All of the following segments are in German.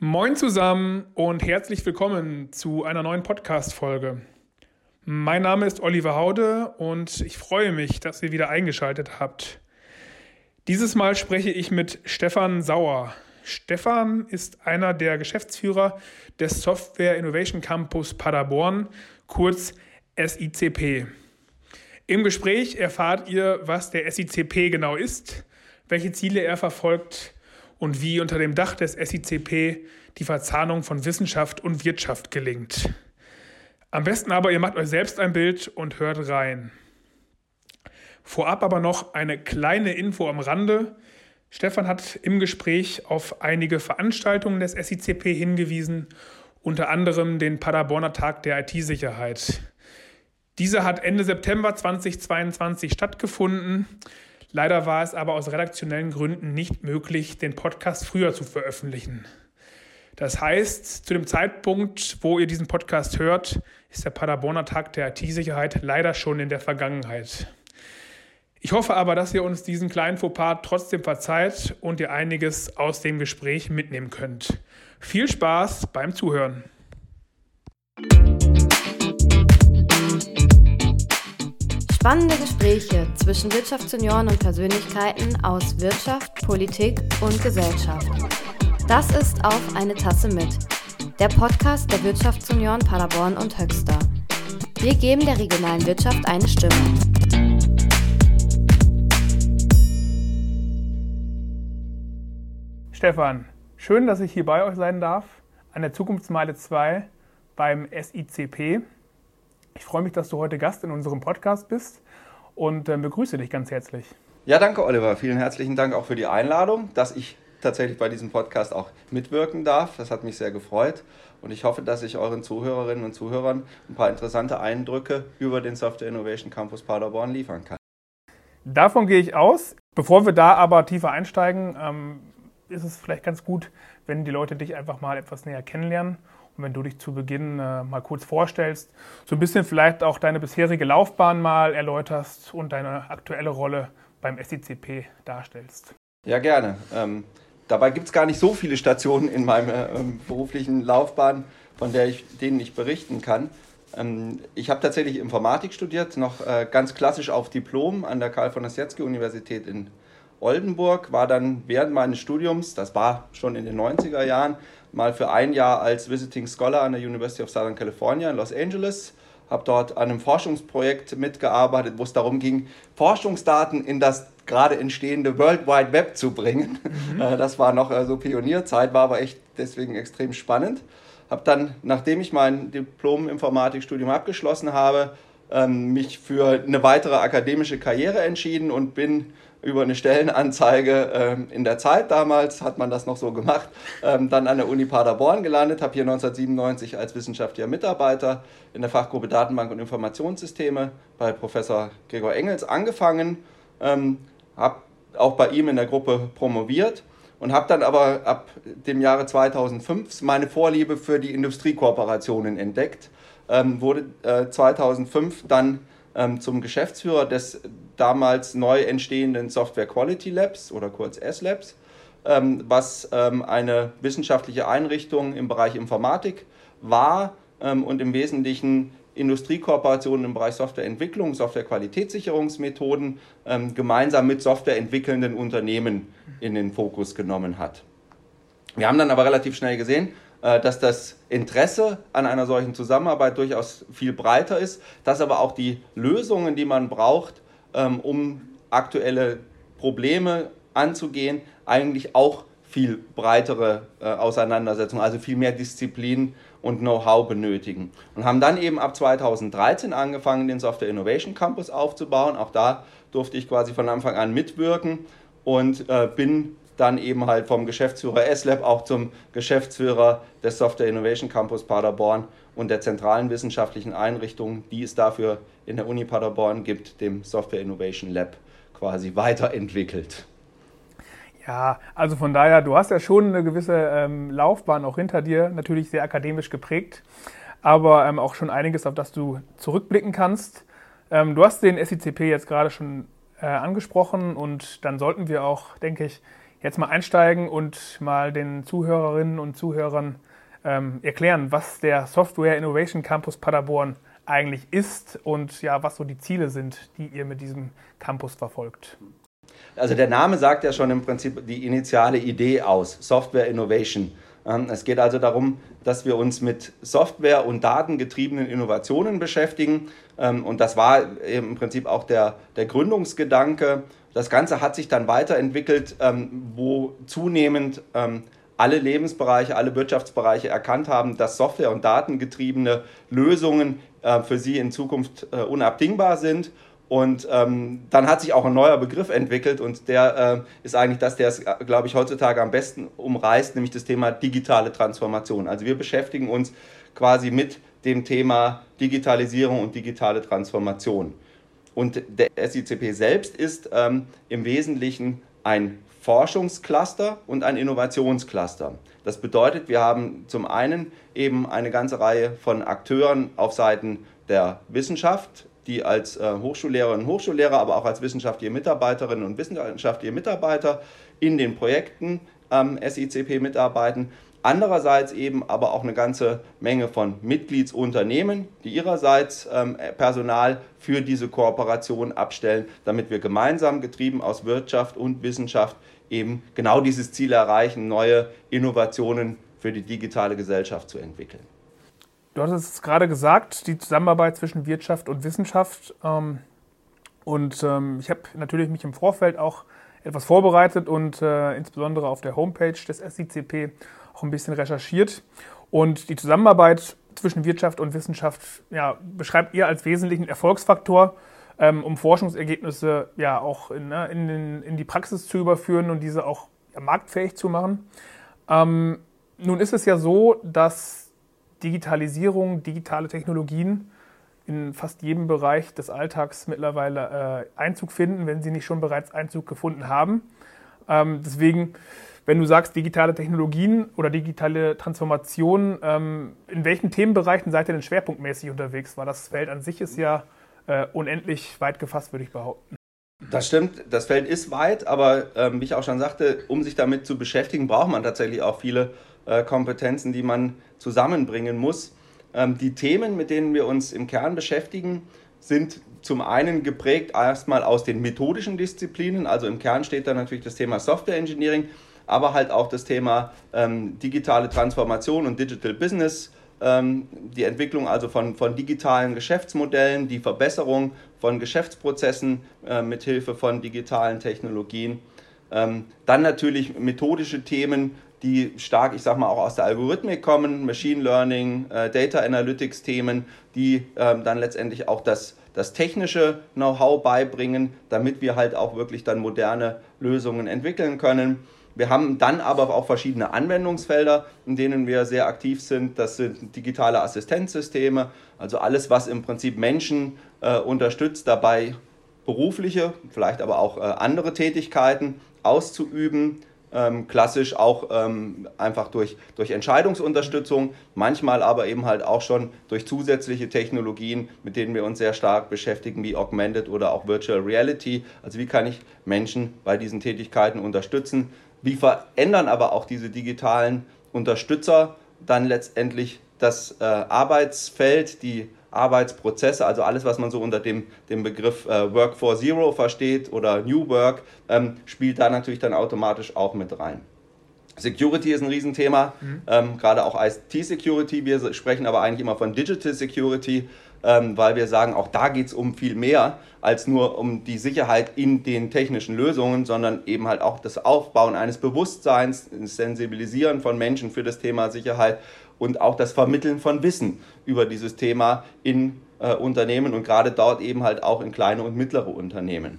Moin zusammen und herzlich willkommen zu einer neuen Podcast-Folge. Mein Name ist Oliver Haude und ich freue mich, dass ihr wieder eingeschaltet habt. Dieses Mal spreche ich mit Stefan Sauer. Stefan ist einer der Geschäftsführer des Software Innovation Campus Paderborn, kurz SICP. Im Gespräch erfahrt ihr, was der SICP genau ist, welche Ziele er verfolgt und wie unter dem Dach des SICP die Verzahnung von Wissenschaft und Wirtschaft gelingt. Am besten aber, ihr macht euch selbst ein Bild und hört rein. Vorab aber noch eine kleine Info am Rande. Stefan hat im Gespräch auf einige Veranstaltungen des SICP hingewiesen, unter anderem den Paderborner Tag der IT-Sicherheit. Dieser hat Ende September 2022 stattgefunden. Leider war es aber aus redaktionellen Gründen nicht möglich, den Podcast früher zu veröffentlichen. Das heißt, zu dem Zeitpunkt, wo ihr diesen Podcast hört, ist der Paderborner Tag der IT-Sicherheit leider schon in der Vergangenheit. Ich hoffe aber, dass ihr uns diesen kleinen Fauxpas trotzdem verzeiht und ihr einiges aus dem Gespräch mitnehmen könnt. Viel Spaß beim Zuhören. Spannende Gespräche zwischen Wirtschaftssenioren und Persönlichkeiten aus Wirtschaft, Politik und Gesellschaft. Das ist auf eine Tasse mit. Der Podcast der Wirtschaftsunion Paderborn und Höxter. Wir geben der regionalen Wirtschaft eine Stimme. Stefan, schön, dass ich hier bei euch sein darf, an der Zukunftsmeile 2 beim SICP. Ich freue mich, dass du heute Gast in unserem Podcast bist und äh, begrüße dich ganz herzlich. Ja, danke Oliver. Vielen herzlichen Dank auch für die Einladung, dass ich tatsächlich bei diesem Podcast auch mitwirken darf. Das hat mich sehr gefreut und ich hoffe, dass ich euren Zuhörerinnen und Zuhörern ein paar interessante Eindrücke über den Software Innovation Campus Paderborn liefern kann. Davon gehe ich aus. Bevor wir da aber tiefer einsteigen, ähm, ist es vielleicht ganz gut, wenn die Leute dich einfach mal etwas näher kennenlernen wenn du dich zu Beginn äh, mal kurz vorstellst, so ein bisschen vielleicht auch deine bisherige Laufbahn mal erläuterst und deine aktuelle Rolle beim SICP darstellst. Ja, gerne. Ähm, dabei gibt es gar nicht so viele Stationen in meiner ähm, beruflichen Laufbahn, von der ich, denen ich berichten kann. Ähm, ich habe tatsächlich Informatik studiert, noch äh, ganz klassisch auf Diplom an der Karl von Ossietzky Universität in Oldenburg, war dann während meines Studiums, das war schon in den 90er Jahren, mal für ein Jahr als Visiting Scholar an der University of Southern California in Los Angeles. Habe dort an einem Forschungsprojekt mitgearbeitet, wo es darum ging, Forschungsdaten in das gerade entstehende World Wide Web zu bringen. Mhm. Äh, das war noch äh, so Pionierzeit, war aber echt deswegen extrem spannend. Habe dann, nachdem ich mein Diplom-Informatikstudium abgeschlossen habe, ähm, mich für eine weitere akademische Karriere entschieden und bin über eine Stellenanzeige ähm, in der Zeit damals, hat man das noch so gemacht, ähm, dann an der Uni Paderborn gelandet, habe hier 1997 als wissenschaftlicher Mitarbeiter in der Fachgruppe Datenbank und Informationssysteme bei Professor Gregor Engels angefangen, ähm, habe auch bei ihm in der Gruppe promoviert und habe dann aber ab dem Jahre 2005 meine Vorliebe für die Industriekooperationen entdeckt, ähm, wurde äh, 2005 dann ähm, zum Geschäftsführer des damals neu entstehenden Software Quality Labs oder kurz S-Labs, ähm, was ähm, eine wissenschaftliche Einrichtung im Bereich Informatik war ähm, und im Wesentlichen Industriekooperationen im Bereich Softwareentwicklung, Softwarequalitätssicherungsmethoden ähm, gemeinsam mit softwareentwickelnden Unternehmen in den Fokus genommen hat. Wir haben dann aber relativ schnell gesehen, dass das Interesse an einer solchen Zusammenarbeit durchaus viel breiter ist, dass aber auch die Lösungen, die man braucht, ähm, um aktuelle Probleme anzugehen, eigentlich auch viel breitere äh, Auseinandersetzungen, also viel mehr Disziplin und Know-how benötigen. Und haben dann eben ab 2013 angefangen, den Software Innovation Campus aufzubauen. Auch da durfte ich quasi von Anfang an mitwirken und äh, bin dann eben halt vom Geschäftsführer SLab auch zum Geschäftsführer des Software Innovation Campus Paderborn und der zentralen wissenschaftlichen Einrichtung, die es dafür in der Uni Paderborn gibt, dem Software Innovation Lab quasi weiterentwickelt. Ja, also von daher, du hast ja schon eine gewisse ähm, Laufbahn auch hinter dir, natürlich sehr akademisch geprägt, aber ähm, auch schon einiges, auf das du zurückblicken kannst. Ähm, du hast den SICP jetzt gerade schon äh, angesprochen und dann sollten wir auch, denke ich, jetzt mal einsteigen und mal den Zuhörerinnen und Zuhörern ähm, erklären, was der Software Innovation Campus Paderborn eigentlich ist und ja, was so die Ziele sind, die ihr mit diesem Campus verfolgt. Also der Name sagt ja schon im Prinzip die initiale Idee aus, Software Innovation. Ähm, es geht also darum, dass wir uns mit Software- und datengetriebenen Innovationen beschäftigen. Ähm, und das war im Prinzip auch der, der Gründungsgedanke. Das Ganze hat sich dann weiterentwickelt, ähm, wo zunehmend alle Lebensbereiche, alle Wirtschaftsbereiche erkannt haben, dass Software- und datengetriebene Lösungen äh, für sie in Zukunft äh, unabdingbar sind und ähm, dann hat sich auch ein neuer Begriff entwickelt und der äh, ist eigentlich das, der es, glaube ich, heutzutage am besten umreißt, nämlich das Thema digitale Transformation. Also wir beschäftigen uns quasi mit dem Thema Digitalisierung und digitale Transformation. Und der SICP selbst ist ähm, im Wesentlichen ein Forschungscluster und ein Innovationscluster. Das bedeutet, wir haben zum einen eben eine ganze Reihe von Akteuren auf Seiten der Wissenschaft, die als äh, Hochschullehrerinnen und Hochschullehrer, aber auch als wissenschaftliche Mitarbeiterinnen und wissenschaftliche Mitarbeiter in den Projekten ähm, SICP mitarbeiten. Andererseits eben aber auch eine ganze Menge von Mitgliedsunternehmen, die ihrerseits ähm, Personal für diese Kooperation abstellen, damit wir gemeinsam getrieben aus Wirtschaft und Wissenschaft eben genau dieses Ziel erreichen, neue Innovationen für die digitale Gesellschaft zu entwickeln. Du hattest es gerade gesagt, die Zusammenarbeit zwischen Wirtschaft und Wissenschaft. Ähm, und ähm, ich habe natürlich mich im Vorfeld auch etwas vorbereitet und äh, insbesondere auf der Homepage des SICP auch ein bisschen recherchiert. Und die Zusammenarbeit zwischen Wirtschaft und Wissenschaft ja, beschreibt ihr als wesentlichen Erfolgsfaktor, ähm, um Forschungsergebnisse ja auch in, ne, in, den, in, die Praxis zu überführen und diese auch ja, marktfähig zu machen. Ähm, nun ist es ja so, dass Digitalisierung, digitale Technologien in fast jedem Bereich des Alltags mittlerweile äh, Einzug finden, wenn sie nicht schon bereits Einzug gefunden haben. Ähm, deswegen, wenn du sagst digitale Technologien oder digitale Transformation, ähm, in welchen Themenbereichen seid ihr denn schwerpunktmäßig unterwegs? Weil das Feld an sich ist ja äh, unendlich weit gefasst, würde ich behaupten. Das stimmt, das Feld ist weit, aber ähm, wie ich auch schon sagte, um sich damit zu beschäftigen, braucht man tatsächlich auch viele äh, Kompetenzen, die man zusammenbringen muss. Ähm, die Themen, mit denen wir uns im Kern beschäftigen, sind zum einen geprägt erstmal aus den methodischen Disziplinen, also im Kern steht da natürlich das Thema Software Engineering, aber halt auch das Thema ähm, digitale Transformation und Digital Business, ähm, die Entwicklung also von, von digitalen Geschäftsmodellen, die Verbesserung von Geschäftsprozessen äh, mit Hilfe von digitalen Technologien. Ähm, dann natürlich methodische Themen, die stark, ich sag mal, auch aus der Algorithmik kommen, Machine Learning, äh, Data Analytics Themen, die ähm, dann letztendlich auch das, das technische Know-how beibringen, damit wir halt auch wirklich dann moderne Lösungen entwickeln können. Wir haben dann aber auch verschiedene Anwendungsfelder, in denen wir sehr aktiv sind. Das sind digitale Assistenzsysteme, also alles, was im Prinzip Menschen äh, unterstützt, dabei berufliche, vielleicht aber auch äh, andere Tätigkeiten auszuüben ähm, klassisch auch ähm, einfach durch, durch Entscheidungsunterstützung, manchmal aber eben halt auch schon durch zusätzliche Technologien, mit denen wir uns sehr stark beschäftigen, wie Augmented oder auch Virtual Reality. Also wie kann ich Menschen bei diesen Tätigkeiten unterstützen? Wie verändern aber auch diese digitalen Unterstützer dann letztendlich das äh, Arbeitsfeld, die Arbeitsprozesse, also alles, was man so unter dem, dem Begriff äh, Work for Zero versteht oder New Work, ähm, spielt da natürlich dann automatisch auch mit rein. Security ist ein Riesenthema, mhm. ähm, gerade auch IT-Security. Wir sprechen aber eigentlich immer von Digital Security, ähm, weil wir sagen, auch da geht es um viel mehr als nur um die Sicherheit in den technischen Lösungen, sondern eben halt auch das Aufbauen eines Bewusstseins, das Sensibilisieren von Menschen für das Thema Sicherheit und auch das Vermitteln von Wissen über dieses Thema in äh, Unternehmen und gerade dort eben halt auch in kleine und mittlere Unternehmen.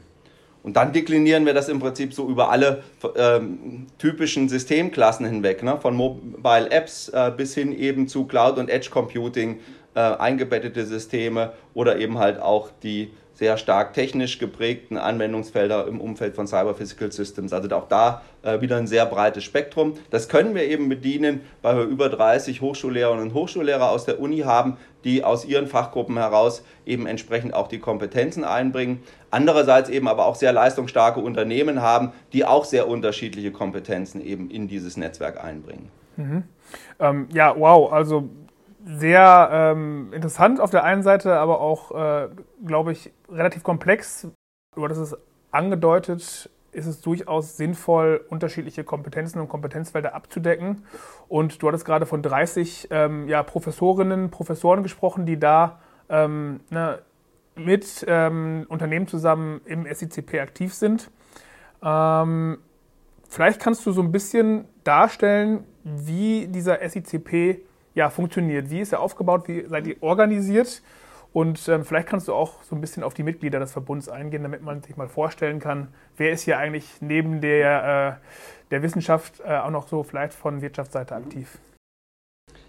Und dann deklinieren wir das im Prinzip so über alle ähm, typischen Systemklassen hinweg, ne? von Mobile Apps äh, bis hin eben zu Cloud und Edge Computing, äh, eingebettete Systeme oder eben halt auch die sehr stark technisch geprägten Anwendungsfelder im Umfeld von Cyber Physical Systems. Also auch da äh, wieder ein sehr breites Spektrum. Das können wir eben bedienen, weil wir über 30 Hochschullehrerinnen und Hochschullehrer aus der Uni haben, die aus ihren Fachgruppen heraus eben entsprechend auch die Kompetenzen einbringen. Andererseits eben aber auch sehr leistungsstarke Unternehmen haben, die auch sehr unterschiedliche Kompetenzen eben in dieses Netzwerk einbringen. Mhm. Ähm, ja, wow, also sehr ähm, interessant auf der einen Seite, aber auch, äh, glaube ich, relativ komplex. Du hattest es angedeutet, ist es durchaus sinnvoll, unterschiedliche Kompetenzen und Kompetenzfelder abzudecken. Und du hattest gerade von 30 ähm, ja, Professorinnen, Professoren gesprochen, die da ähm, ne, mit ähm, Unternehmen zusammen im SICP aktiv sind. Ähm, vielleicht kannst du so ein bisschen darstellen, wie dieser SICP ja, funktioniert. Wie ist er aufgebaut? Wie seid ihr organisiert? Und ähm, vielleicht kannst du auch so ein bisschen auf die Mitglieder des Verbunds eingehen, damit man sich mal vorstellen kann, wer ist hier eigentlich neben der, äh, der Wissenschaft äh, auch noch so vielleicht von Wirtschaftsseite aktiv?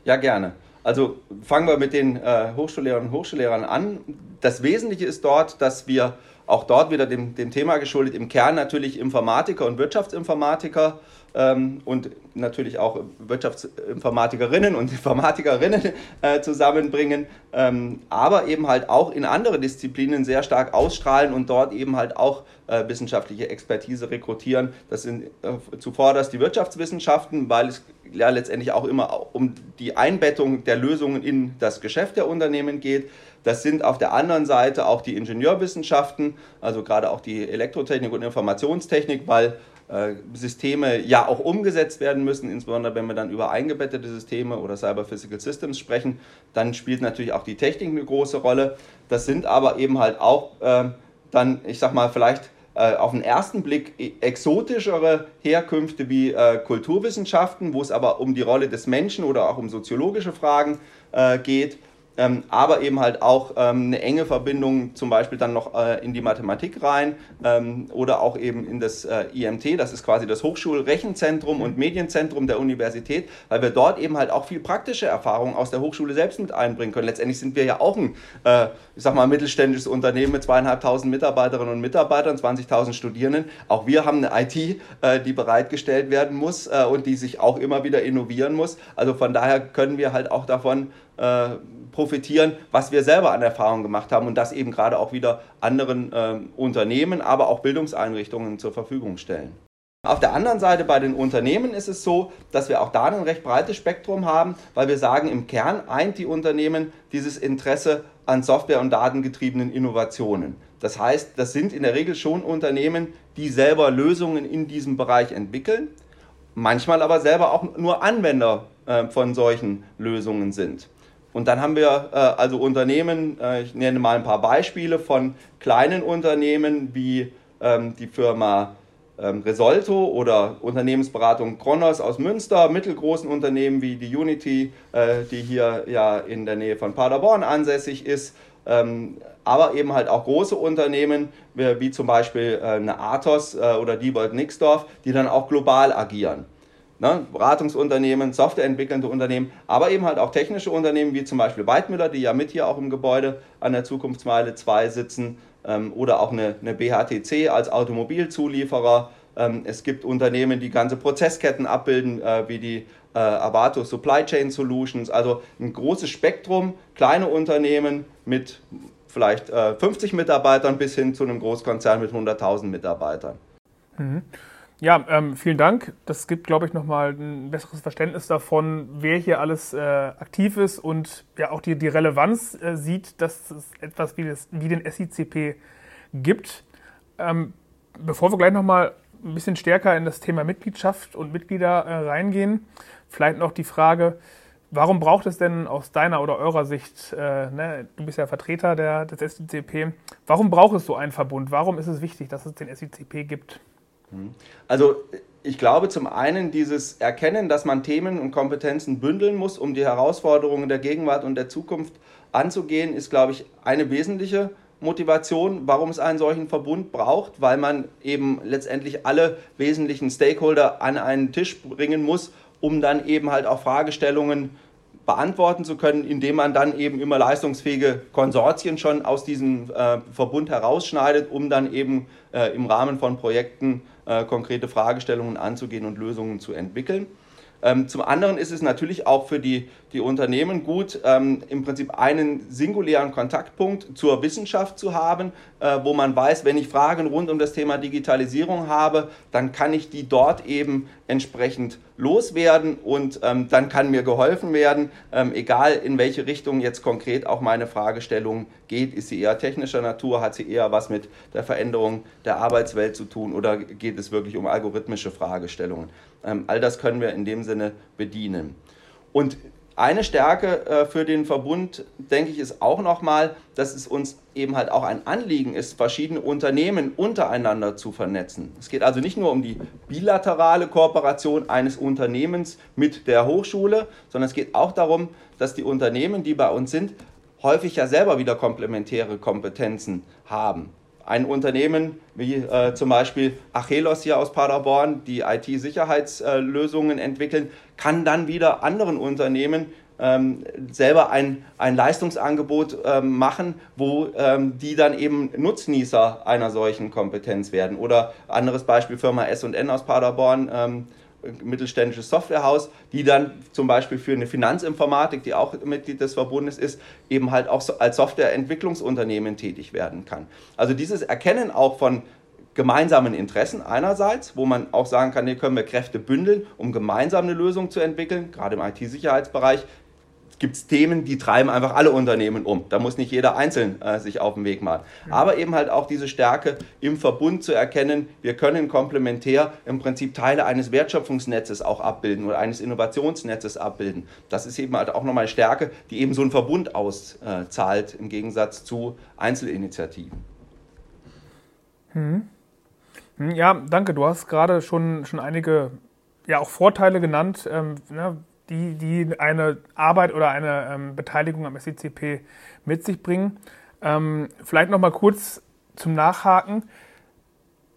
Ja, gerne. Also fangen wir mit den äh, Hochschullehrern und Hochschullehrern an. Das Wesentliche ist dort, dass wir auch dort wieder dem, dem Thema geschuldet, im Kern natürlich Informatiker und Wirtschaftsinformatiker ähm, und natürlich auch Wirtschaftsinformatikerinnen und Informatikerinnen äh, zusammenbringen, ähm, aber eben halt auch in andere Disziplinen sehr stark ausstrahlen und dort eben halt auch äh, wissenschaftliche Expertise rekrutieren. Das sind äh, zuvorderst die Wirtschaftswissenschaften, weil es ja letztendlich auch immer um die Einbettung der Lösungen in das Geschäft der Unternehmen geht. Das sind auf der anderen Seite auch die Ingenieurwissenschaften, also gerade auch die Elektrotechnik und Informationstechnik, weil Systeme ja auch umgesetzt werden müssen, insbesondere wenn wir dann über eingebettete Systeme oder Cyber Physical Systems sprechen, dann spielt natürlich auch die Technik eine große Rolle. Das sind aber eben halt auch äh, dann, ich sag mal, vielleicht äh, auf den ersten Blick e-, exotischere Herkünfte wie äh, Kulturwissenschaften, wo es aber um die Rolle des Menschen oder auch um soziologische Fragen äh, geht ähm, aber eben halt auch ähm, eine enge Verbindung zum Beispiel dann noch äh, in die Mathematik rein ähm, oder auch eben in das äh, IMT, das ist quasi das Hochschulrechenzentrum und Medienzentrum der Universität, weil wir dort eben halt auch viel praktische Erfahrungen aus der Hochschule selbst mit einbringen können. Letztendlich sind wir ja auch ein, äh, ich sag mal, mittelständisches Unternehmen mit zweieinhalbtausend Mitarbeiterinnen und Mitarbeitern, 20.000 Studierenden. Auch wir haben eine IT, äh, die bereitgestellt werden muss äh, und die sich auch immer wieder innovieren muss. Also von daher können wir halt auch davon äh, profitieren, was wir selber an Erfahrung gemacht haben und das eben gerade auch wieder anderen äh, Unternehmen, aber auch Bildungseinrichtungen zur Verfügung stellen. Auf der anderen Seite bei den Unternehmen ist es so, dass wir auch da ein recht breites Spektrum haben, weil wir sagen, im Kern eint die Unternehmen dieses Interesse an Software- und datengetriebenen Innovationen. Das heißt, das sind in der Regel schon Unternehmen, die selber Lösungen in diesem Bereich entwickeln, manchmal aber selber auch nur Anwender äh, von solchen Lösungen sind. Und dann haben wir äh, also Unternehmen, äh, ich nenne mal ein paar Beispiele von kleinen Unternehmen wie ähm, die Firma ähm, Resolto oder Unternehmensberatung Kronos aus Münster, mittelgroßen Unternehmen wie die Unity, äh, die hier ja in der Nähe von Paderborn ansässig ist, ähm, aber eben halt auch große Unternehmen wie, wie zum Beispiel äh, eine Athos äh, oder Diebold Nixdorf, die dann auch global agieren ne, Beratungsunternehmen, softwareentwickelnde Unternehmen, aber eben halt auch technische Unternehmen wie zum Beispiel Weidmüller, die ja mit hier auch im Gebäude an der Zukunftsmeile 2 sitzen ähm, oder auch eine, eine BHTC als Automobilzulieferer. Ähm, es gibt Unternehmen, die ganze Prozessketten abbilden, äh, wie die äh, Avato Supply Chain Solutions, also ein großes Spektrum, kleine Unternehmen mit vielleicht äh, 50 Mitarbeitern bis hin zu einem Großkonzern mit 100.000 Mitarbeitern. Mhm. Ja, ähm, vielen Dank. Das gibt, glaube ich, nochmal ein besseres Verständnis davon, wer hier alles äh, aktiv ist und ja auch die, die Relevanz äh, sieht, dass es etwas wie, das, wie den SICP gibt. Ähm, bevor wir gleich nochmal ein bisschen stärker in das Thema Mitgliedschaft und Mitglieder äh, reingehen, vielleicht noch die Frage, warum braucht es denn aus deiner oder eurer Sicht, äh, ne, du bist ja Vertreter der, des SICP, warum braucht es so einen Verbund? Warum ist es wichtig, dass es den SICP gibt? Also ich glaube zum einen dieses Erkennen, dass man Themen und Kompetenzen bündeln muss, um die Herausforderungen der Gegenwart und der Zukunft anzugehen, ist, glaube ich, eine wesentliche Motivation, warum es einen solchen Verbund braucht, weil man eben letztendlich alle wesentlichen Stakeholder an einen Tisch bringen muss, um dann eben halt auch Fragestellungen beantworten zu können, indem man dann eben immer leistungsfähige Konsortien schon aus diesem äh, Verbund herausschneidet, um dann eben äh, im Rahmen von Projekten äh, konkrete Fragestellungen anzugehen und Lösungen zu entwickeln. Ähm, zum anderen ist es natürlich auch für die, die Unternehmen gut, ähm, im Prinzip einen singulären Kontaktpunkt zur Wissenschaft zu haben, äh, wo man weiß, wenn ich Fragen rund um das Thema Digitalisierung habe, dann kann ich die dort eben entsprechend loswerden und ähm, dann kann mir geholfen werden, ähm, egal in welche Richtung jetzt konkret auch meine Fragestellung geht. Ist sie eher technischer Natur, hat sie eher was mit der Veränderung der Arbeitswelt zu tun oder geht es wirklich um algorithmische Fragestellungen? Ähm, all das können wir in dem Sinne bedienen. Und eine Stärke äh, für den Verbund, denke ich, ist auch nochmal, dass es uns eben halt auch ein Anliegen ist, verschiedene Unternehmen untereinander zu vernetzen. Es geht also nicht nur um die bilaterale Kooperation eines Unternehmens mit der Hochschule, sondern es geht auch darum, dass die Unternehmen, die bei uns sind, häufig ja selber wieder komplementäre Kompetenzen haben ein Unternehmen wie äh, zum Beispiel Achelos hier aus Paderborn, die IT-Sicherheitslösungen entwickeln, kann dann wieder anderen Unternehmen ähm, selber ein, ein Leistungsangebot ähm, machen, wo ähm, die dann eben Nutznießer einer solchen Kompetenz werden. Oder anderes Beispiel Firma S&N aus Paderborn, ähm, mittelständisches Softwarehaus, die dann zum Beispiel für eine Finanzinformatik, die auch Mitglied des Verbundes ist, eben halt auch als Softwareentwicklungsunternehmen tätig werden kann. Also dieses Erkennen auch von gemeinsamen Interessen einerseits, wo man auch sagen kann, hier können wir Kräfte bündeln, um gemeinsam eine Lösung zu entwickeln, gerade im IT-Sicherheitsbereich, gibt es Themen, die treiben einfach alle Unternehmen um. Da muss nicht jeder einzeln äh, sich auf den Weg machen. Aber eben halt auch diese Stärke im Verbund zu erkennen, wir können komplementär im Prinzip Teile eines Wertschöpfungsnetzes auch abbilden oder eines Innovationsnetzes abbilden. Das ist eben halt auch nochmal Stärke, die eben so ein Verbund auszahlt im Gegensatz zu Einzelinitiativen. Hm. hm. Ja, danke. Du hast gerade schon, schon einige ja, auch Vorteile genannt. Ähm, ne, die, die eine Arbeit oder eine ähm, Beteiligung am SCCP mit sich bringen. Ähm, vielleicht noch mal kurz zum Nachhaken.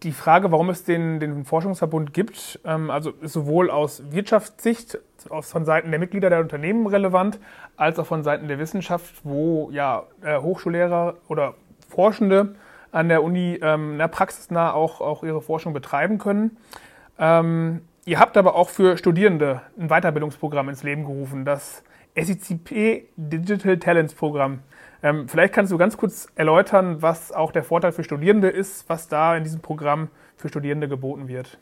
Die Frage, warum es den, den Forschungsverbund gibt, ähm, also sowohl aus Wirtschaftssicht, aus, von Seiten der Mitglieder der Unternehmen relevant, als auch von Seiten der Wissenschaft, wo ja äh, Hochschullehrer oder Forschende an der Uni ähm, praxisnah auch, auch ihre Forschung betreiben können. Ähm, Ihr habt aber auch für Studierende ein Weiterbildungsprogramm ins Leben gerufen, das SICP Digital Talents Programm. Ähm, vielleicht kannst du ganz kurz erläutern, was auch der Vorteil für Studierende ist, was da in diesem Programm für Studierende geboten wird.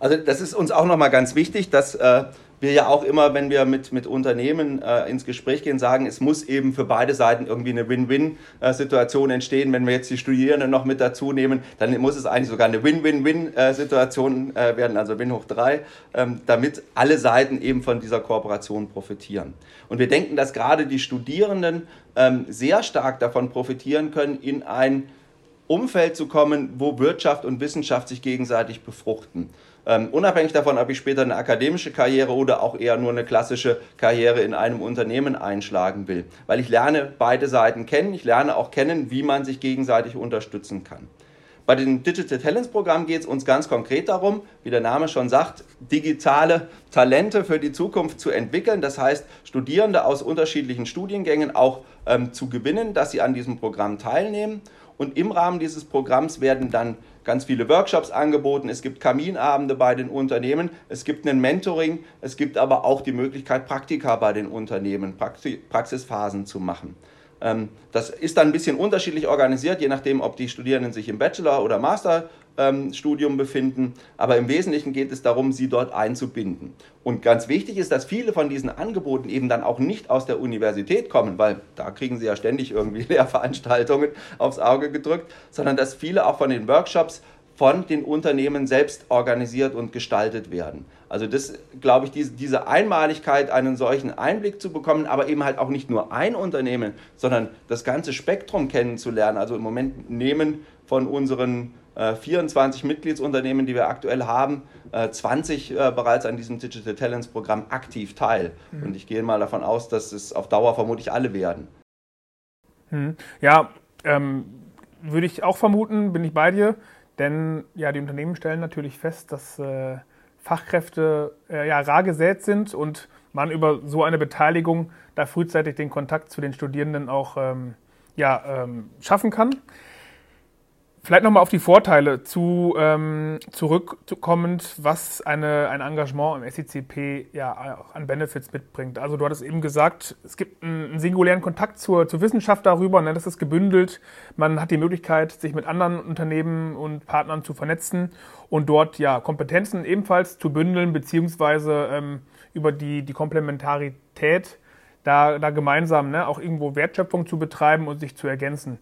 Also das ist uns auch nochmal ganz wichtig, dass äh, wir ja auch immer, wenn wir mit, mit Unternehmen äh, ins Gespräch gehen, sagen, es muss eben für beide Seiten irgendwie eine Win-Win-Situation entstehen. Wenn wir jetzt die Studierenden noch mit dazu nehmen, dann muss es eigentlich sogar eine Win-Win-Win-Situation äh, werden, also Win hoch drei, ähm, damit alle Seiten eben von dieser Kooperation profitieren. Und wir denken, dass gerade die Studierenden ähm, sehr stark davon profitieren können, in ein Umfeld zu kommen, wo Wirtschaft und Wissenschaft sich gegenseitig befruchten. Ähm, unabhängig davon, ob ich später eine akademische Karriere oder auch eher nur eine klassische Karriere in einem Unternehmen einschlagen will. Weil ich lerne beide Seiten kennen, ich lerne auch kennen, wie man sich gegenseitig unterstützen kann. Bei dem Digital Talents Programm geht es uns ganz konkret darum, wie der Name schon sagt, digitale Talente für die Zukunft zu entwickeln. Das heißt, Studierende aus unterschiedlichen Studiengängen auch ähm, zu gewinnen, dass sie an diesem Programm teilnehmen. Und im Rahmen dieses Programms werden dann ganz viele Workshops angeboten, es gibt Kaminabende bei den Unternehmen, es gibt ein Mentoring, es gibt aber auch die Möglichkeit, Praktika bei den Unternehmen, Praxisphasen zu machen. Ähm, das ist dann ein bisschen unterschiedlich organisiert, je nachdem, ob die Studierenden sich im Bachelor- oder Masterstudium befinden. Aber im Wesentlichen geht es darum, sie dort einzubinden. Und ganz wichtig ist, dass viele von diesen Angeboten eben dann auch nicht aus der Universität kommen, weil da kriegen sie ja ständig irgendwie Lehrveranstaltungen aufs Auge gedrückt, sondern dass viele auch von den Workshops von den Unternehmen selbst organisiert und gestaltet werden. Also das, glaube ich, diese, diese Einmaligkeit, einen solchen Einblick zu bekommen, aber eben halt auch nicht nur ein Unternehmen, sondern das ganze Spektrum kennenzulernen. Also im Moment nehmen von unseren 24 Mitgliedsunternehmen, die wir aktuell haben, äh, 20 äh, bereits an diesem Digital Talents Programm aktiv teil. Mhm. Und ich gehe mal davon aus, dass es auf Dauer vermutlich alle werden. Mhm. Ja, ähm, würde ich auch vermuten, bin ich bei dir. Denn ja, die Unternehmen stellen natürlich fest, dass äh, Fachkräfte äh, ja, rar gesät sind und man über so eine Beteiligung da frühzeitig den Kontakt zu den Studierenden auch ähm, ja, ähm, schaffen kann. Vielleicht nochmal auf die Vorteile zu, ähm, zurückkommend, was eine, ein Engagement im SCCP ja auch an Benefits mitbringt. Also du hattest eben gesagt, es gibt einen, einen singulären Kontakt zur, zur Wissenschaft darüber, ne, das ist gebündelt. Man hat die Möglichkeit, sich mit anderen Unternehmen und Partnern zu vernetzen und dort ja Kompetenzen ebenfalls zu bündeln, beziehungsweise ähm, über die, die Komplementarität da, da gemeinsam ne, auch irgendwo Wertschöpfung zu betreiben und sich zu ergänzen.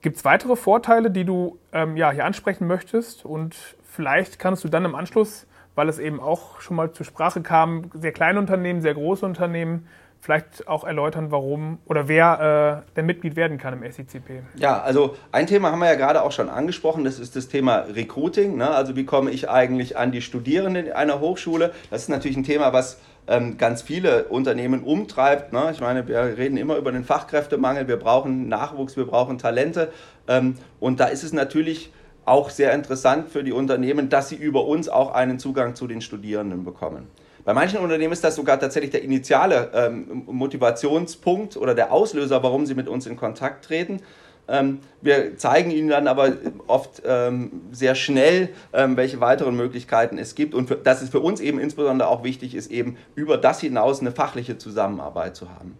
Gibt es weitere Vorteile, die du ähm, ja, hier ansprechen möchtest? Und vielleicht kannst du dann im Anschluss, weil es eben auch schon mal zur Sprache kam, sehr kleine Unternehmen, sehr große Unternehmen, vielleicht auch erläutern, warum oder wer äh, denn Mitglied werden kann im SICP. Ja, also ein Thema haben wir ja gerade auch schon angesprochen, das ist das Thema Recruiting. Ne? Also wie komme ich eigentlich an die Studierenden einer Hochschule? Das ist natürlich ein Thema, was ähm, ganz viele Unternehmen umtreibt. Ne? Ich meine, wir reden immer über den Fachkräftemangel, wir brauchen Nachwuchs, wir brauchen Talente. Ähm, und da ist es natürlich auch sehr interessant für die Unternehmen, dass sie über uns auch einen Zugang zu den Studierenden bekommen. Bei manchen Unternehmen ist das sogar tatsächlich der initiale ähm, Motivationspunkt oder der Auslöser, warum sie mit uns in Kontakt treten. Ähm, wir zeigen Ihnen dann aber oft ähm, sehr schnell, ähm, welche weiteren Möglichkeiten es gibt und dass es für uns eben insbesondere auch wichtig ist, eben über das hinaus eine fachliche Zusammenarbeit zu haben.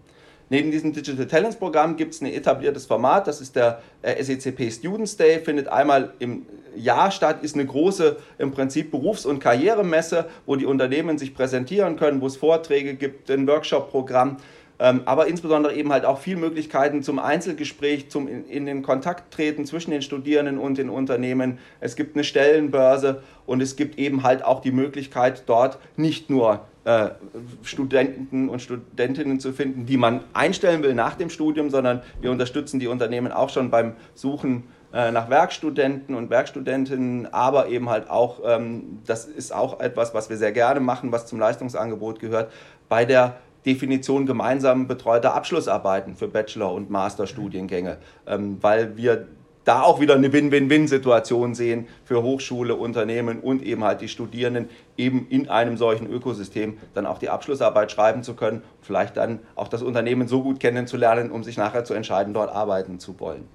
Neben diesem Digital Talents Programm gibt es ein etabliertes Format, das ist der äh, SECP Students Day, findet einmal im Jahr statt, ist eine große im Prinzip Berufs- und Karrieremesse, wo die Unternehmen sich präsentieren können, wo es Vorträge gibt, ein Workshop-Programm aber insbesondere eben halt auch viel Möglichkeiten zum Einzelgespräch, zum in, in, den Kontakt treten zwischen den Studierenden und den Unternehmen. Es gibt eine Stellenbörse und es gibt eben halt auch die Möglichkeit, dort nicht nur äh, Studenten und Studentinnen zu finden, die man einstellen will nach dem Studium, sondern wir unterstützen die Unternehmen auch schon beim Suchen äh, nach Werkstudenten und Werkstudentinnen, aber eben halt auch, ähm, das ist auch etwas, was wir sehr gerne machen, was zum Leistungsangebot gehört, bei der Definition gemeinsam betreuter Abschlussarbeiten für Bachelor- und Masterstudiengänge, ähm, weil wir da auch wieder eine Win-Win-Win-Situation sehen für Hochschule, Unternehmen und eben halt die Studierenden, eben in einem solchen Ökosystem dann auch die Abschlussarbeit schreiben zu können, vielleicht dann auch das Unternehmen so gut kennenzulernen, um sich nachher zu entscheiden, dort arbeiten zu wollen.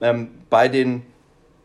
Ähm, bei den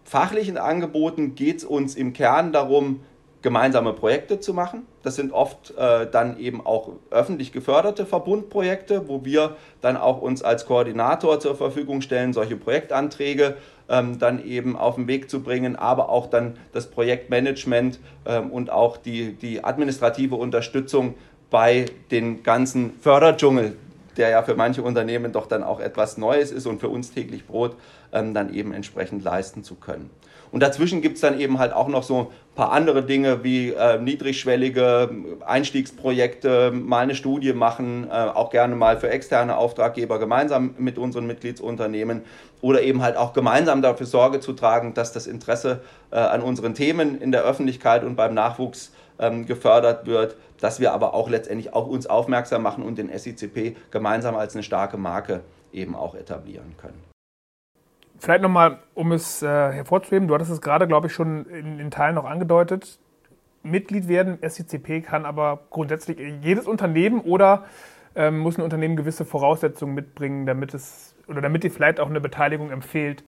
fachlichen Angeboten geht es uns im Kern darum, gemeinsame Projekte zu machen. Das sind oft äh, dann eben auch öffentlich geförderte Verbundprojekte, wo wir dann auch uns als Koordinator zur Verfügung stellen, solche Projektanträge ähm, dann eben auf den Weg zu bringen, aber auch dann das Projektmanagement ähm, und auch die, die administrative Unterstützung bei den ganzen Förderdschungel, der ja für manche Unternehmen doch dann auch etwas Neues ist und für uns täglich Brot, ähm, dann eben entsprechend leisten zu können. Und dazwischen gibt es dann eben halt auch noch so ein paar andere Dinge wie äh, niedrigschwellige Einstiegsprojekte, mal eine Studie machen, äh, auch gerne mal für externe Auftraggeber gemeinsam mit unseren Mitgliedsunternehmen oder eben halt auch gemeinsam dafür Sorge zu tragen, dass das Interesse äh, an unseren Themen in der Öffentlichkeit und beim Nachwuchs ähm, gefördert wird, dass wir aber auch letztendlich auch uns aufmerksam machen und den SICP gemeinsam als eine starke Marke eben auch etablieren können. Vielleicht nochmal, um es äh, hervorzuheben, du hattest es gerade, glaube ich, schon in, in Teilen noch angedeutet. Mitglied werden, SCCP kann aber grundsätzlich jedes Unternehmen oder ähm, muss ein Unternehmen gewisse Voraussetzungen mitbringen, damit es oder damit dir vielleicht auch eine Beteiligung empfiehlt?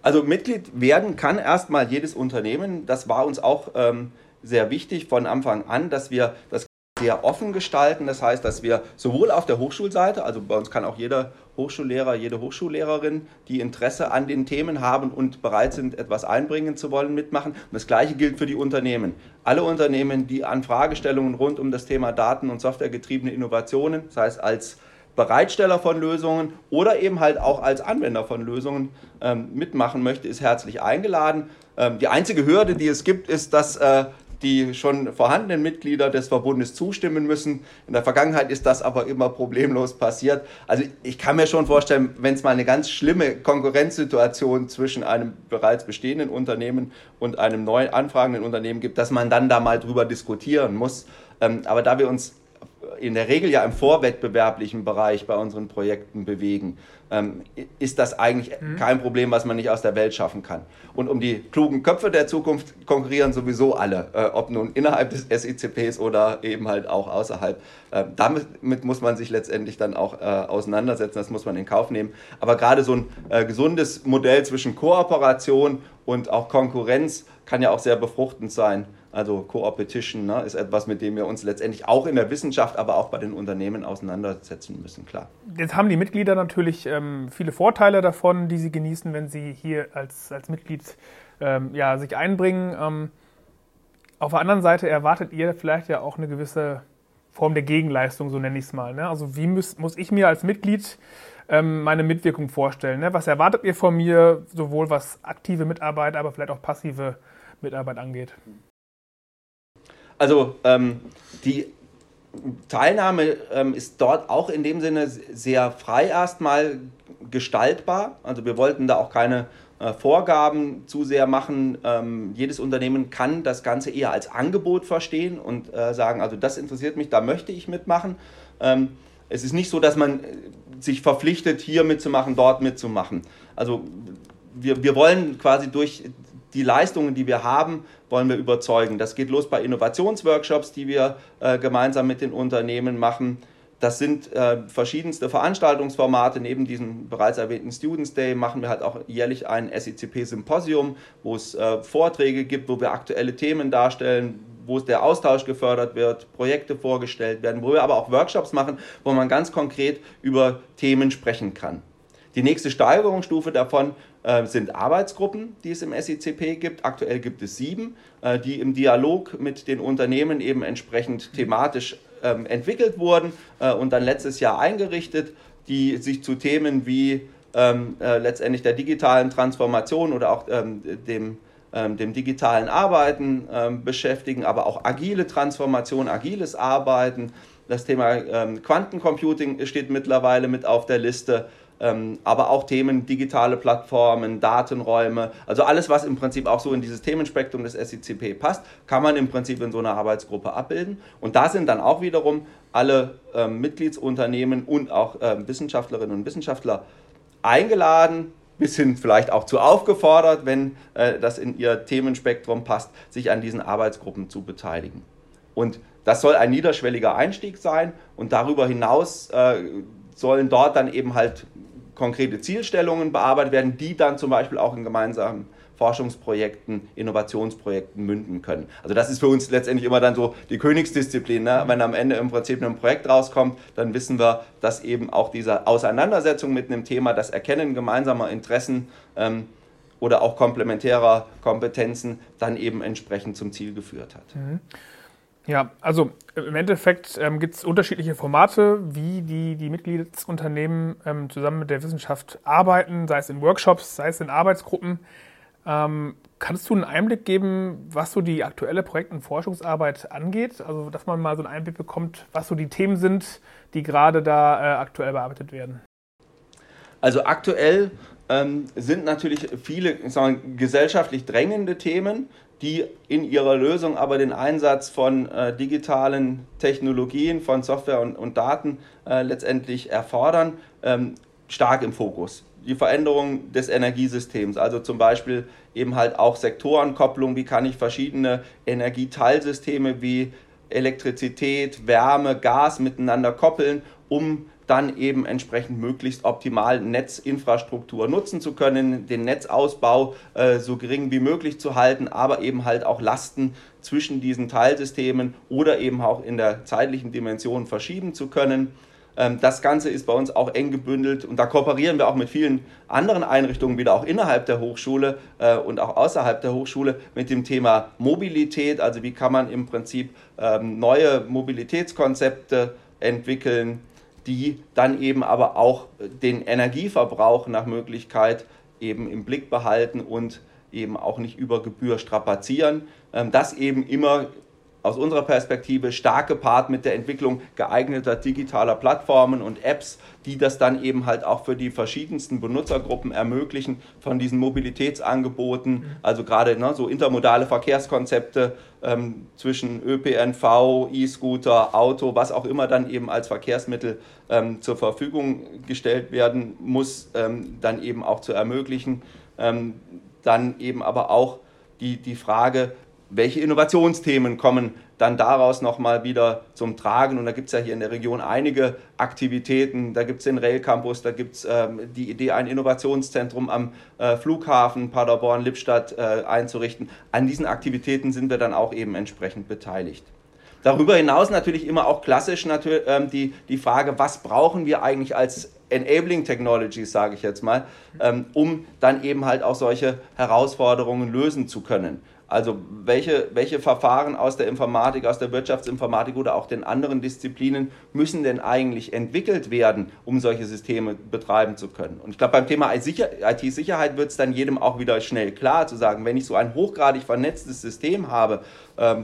Also Mitglied werden kann erstmal jedes Unternehmen. Das war uns auch ähm, sehr wichtig von Anfang an, dass wir das sehr offen gestalten. Das heißt, dass wir sowohl auf der Hochschulseite, also bei uns kann auch jeder Hochschullehrer, jede Hochschullehrerin, die Interesse an den Themen haben und bereit sind, etwas einbringen zu wollen, mitmachen. Und das Gleiche gilt für die Unternehmen. Alle Unternehmen, die an Fragestellungen rund um das Thema Daten- und softwaregetriebene Innovationen, das heißt als Bereitsteller von Lösungen oder eben halt auch als Anwender von Lösungen ähm, mitmachen möchte, ist herzlich eingeladen. Ähm, die einzige Hürde, die es gibt, ist, dass äh, die schon vorhandenen Mitglieder des Verbundes zustimmen müssen. In der Vergangenheit ist das aber immer problemlos passiert. Also ich kann mir schon vorstellen, wenn es mal eine ganz schlimme Konkurrenzsituation zwischen einem bereits bestehenden Unternehmen und einem neu anfragenden Unternehmen gibt, dass man dann da mal drüber diskutieren muss. Ähm, aber da wir uns in der Regel ja im vorwettbewerblichen Bereich bei unseren Projekten bewegen, ähm, ist das eigentlich mhm. kein Problem, was man nicht aus der Welt schaffen kann. Und um die klugen Köpfe der Zukunft konkurrieren sowieso alle, äh, ob nun innerhalb des SICPs oder eben halt auch außerhalb. Äh, damit muss man sich letztendlich dann auch äh, auseinandersetzen, das muss man in Kauf nehmen. Aber gerade so ein äh, gesundes Modell zwischen Kooperation und auch Konkurrenz kann ja auch sehr befruchtend sein. Also Co-Opetition ne, ist etwas, mit dem wir uns letztendlich auch in der Wissenschaft, aber auch bei den Unternehmen auseinandersetzen müssen, klar. Jetzt haben die Mitglieder natürlich ähm, viele Vorteile davon, die sie genießen, wenn sie hier als, als Mitglied ähm, ja, sich einbringen. Ähm, auf der anderen Seite erwartet ihr vielleicht ja auch eine gewisse Form der Gegenleistung, so nenne ich es mal. Ne? Also wie muss, muss ich mir als Mitglied ähm, meine Mitwirkung vorstellen? Ne? Was erwartet ihr von mir, sowohl was aktive Mitarbeit, aber vielleicht auch passive Mitarbeit angeht? Also ähm, die Teilnahme ähm, ist dort auch in dem Sinne sehr frei erstmal gestaltbar. Also wir wollten da auch keine äh, Vorgaben zu sehr machen. Ähm, jedes Unternehmen kann das Ganze eher als Angebot verstehen und äh, sagen, also das interessiert mich, da möchte ich mitmachen. Ähm, es ist nicht so, dass man äh, sich verpflichtet, hier mitzumachen, dort mitzumachen. Also wir, wir wollen quasi durch die Leistungen, die wir haben, wollen wir überzeugen. Das geht los bei Innovationsworkshops, die wir äh, gemeinsam mit den Unternehmen machen. Das sind äh, verschiedenste Veranstaltungsformate. Neben diesem bereits erwähnten Students Day machen wir halt auch jährlich ein SICP-Symposium, wo es äh, Vorträge gibt, wo wir aktuelle Themen darstellen, wo der Austausch gefördert wird, Projekte vorgestellt werden, wo wir aber auch Workshops machen, wo man ganz konkret über Themen sprechen kann. Die nächste Steigerungsstufe davon sind Arbeitsgruppen, die es im SICP gibt. Aktuell gibt es sieben, äh, die im Dialog mit den Unternehmen eben entsprechend thematisch ähm, entwickelt wurden äh, und dann letztes Jahr eingerichtet, die sich zu Themen wie ähm, äh, letztendlich der digitalen Transformation oder auch ähm, dem ähm, dem digitalen Arbeiten ähm, beschäftigen, aber auch agile Transformation, agiles Arbeiten. Das Thema ähm, Quantencomputing steht mittlerweile mit auf der Liste ähm, aber auch Themen digitale Plattformen, Datenräume, also alles, was im Prinzip auch so in dieses Themenspektrum des SCCP passt, kann man im Prinzip in so einer Arbeitsgruppe abbilden. Und da sind dann auch wiederum alle ähm, Mitgliedsunternehmen und auch ähm, Wissenschaftlerinnen und Wissenschaftler eingeladen, bis hin vielleicht auch zu aufgefordert, wenn äh, das in ihr Themenspektrum passt, sich an diesen Arbeitsgruppen zu beteiligen. Und das soll ein niederschwelliger Einstieg sein und darüber hinaus äh, sollen dort dann eben halt konkrete Zielstellungen bearbeitet werden, die dann zum Beispiel auch in gemeinsamen Forschungsprojekten, Innovationsprojekten münden können. Also das ist für uns letztendlich immer dann so die Königsdisziplin. Ne? Wenn am Ende im Prinzip ein Projekt rauskommt, dann wissen wir, dass eben auch diese Auseinandersetzung mit einem Thema, das Erkennen gemeinsamer Interessen ähm, oder auch komplementärer Kompetenzen dann eben entsprechend zum Ziel geführt hat. Mhm. Ja, also im Endeffekt ähm, gibt es unterschiedliche Formate, wie die, die Mitgliedsunternehmen ähm, zusammen mit der Wissenschaft arbeiten, sei es in Workshops, sei es in Arbeitsgruppen. Ähm, kannst du einen Einblick geben, was so die aktuelle Projekt- und Forschungsarbeit angeht? Also, dass man mal so einen Einblick bekommt, was so die Themen sind, die gerade da äh, aktuell bearbeitet werden. Also aktuell ähm, sind natürlich viele sagen, gesellschaftlich drängende Themen, die in ihrer Lösung aber den Einsatz von äh, digitalen Technologien, von Software und, und Daten äh, letztendlich erfordern, ähm, stark im Fokus. Die Veränderung des Energiesystems, also zum Beispiel eben halt auch Sektorenkopplung, wie kann ich verschiedene Energieteilsysteme wie Elektrizität, Wärme, Gas miteinander koppeln, um dann eben entsprechend möglichst optimal Netzinfrastruktur nutzen zu können, den Netzausbau äh, so gering wie möglich zu halten, aber eben halt auch Lasten zwischen diesen Teilsystemen oder eben auch in der zeitlichen Dimension verschieben zu können. Ähm, das Ganze ist bei uns auch eng gebündelt und da kooperieren wir auch mit vielen anderen Einrichtungen, wieder auch innerhalb der Hochschule äh, und auch außerhalb der Hochschule mit dem Thema Mobilität. Also wie kann man im Prinzip ähm, neue Mobilitätskonzepte entwickeln, die dann eben aber auch den Energieverbrauch nach Möglichkeit eben im Blick behalten und eben auch nicht über Gebühr strapazieren. Ähm, das eben immer aus unserer Perspektive stark gepaart mit der Entwicklung geeigneter digitaler Plattformen und Apps, die das dann eben halt auch für die verschiedensten Benutzergruppen ermöglichen, von diesen Mobilitätsangeboten, mhm. also gerade ne, so intermodale Verkehrskonzepte ähm, zwischen ÖPNV, E-Scooter, Auto, was auch immer dann eben als Verkehrsmittel ähm, zur Verfügung gestellt werden muss, ähm, dann eben auch zu ermöglichen. Ähm, dann eben aber auch die, die Frage, welche Innovationsthemen kommen dann daraus nochmal wieder zum Tragen. Und da gibt es ja hier in der Region einige Aktivitäten. Da gibt es den Rail Campus, da gibt es ähm, die Idee, ein Innovationszentrum am äh, Flughafen Paderborn-Lippstadt äh, einzurichten. An diesen Aktivitäten sind wir dann auch eben entsprechend beteiligt. Darüber hinaus natürlich immer auch klassisch natürlich, ähm, die, die Frage, was brauchen wir eigentlich als Enabling Technologies, sage ich jetzt mal, ähm, um dann eben halt auch solche Herausforderungen lösen zu können. Also welche, welche Verfahren aus der Informatik, aus der Wirtschaftsinformatik oder auch den anderen Disziplinen müssen denn eigentlich entwickelt werden, um solche Systeme betreiben zu können? Und ich glaube, beim Thema IT-Sicherheit wird es dann jedem auch wieder schnell klar zu sagen, wenn ich so ein hochgradig vernetztes System habe,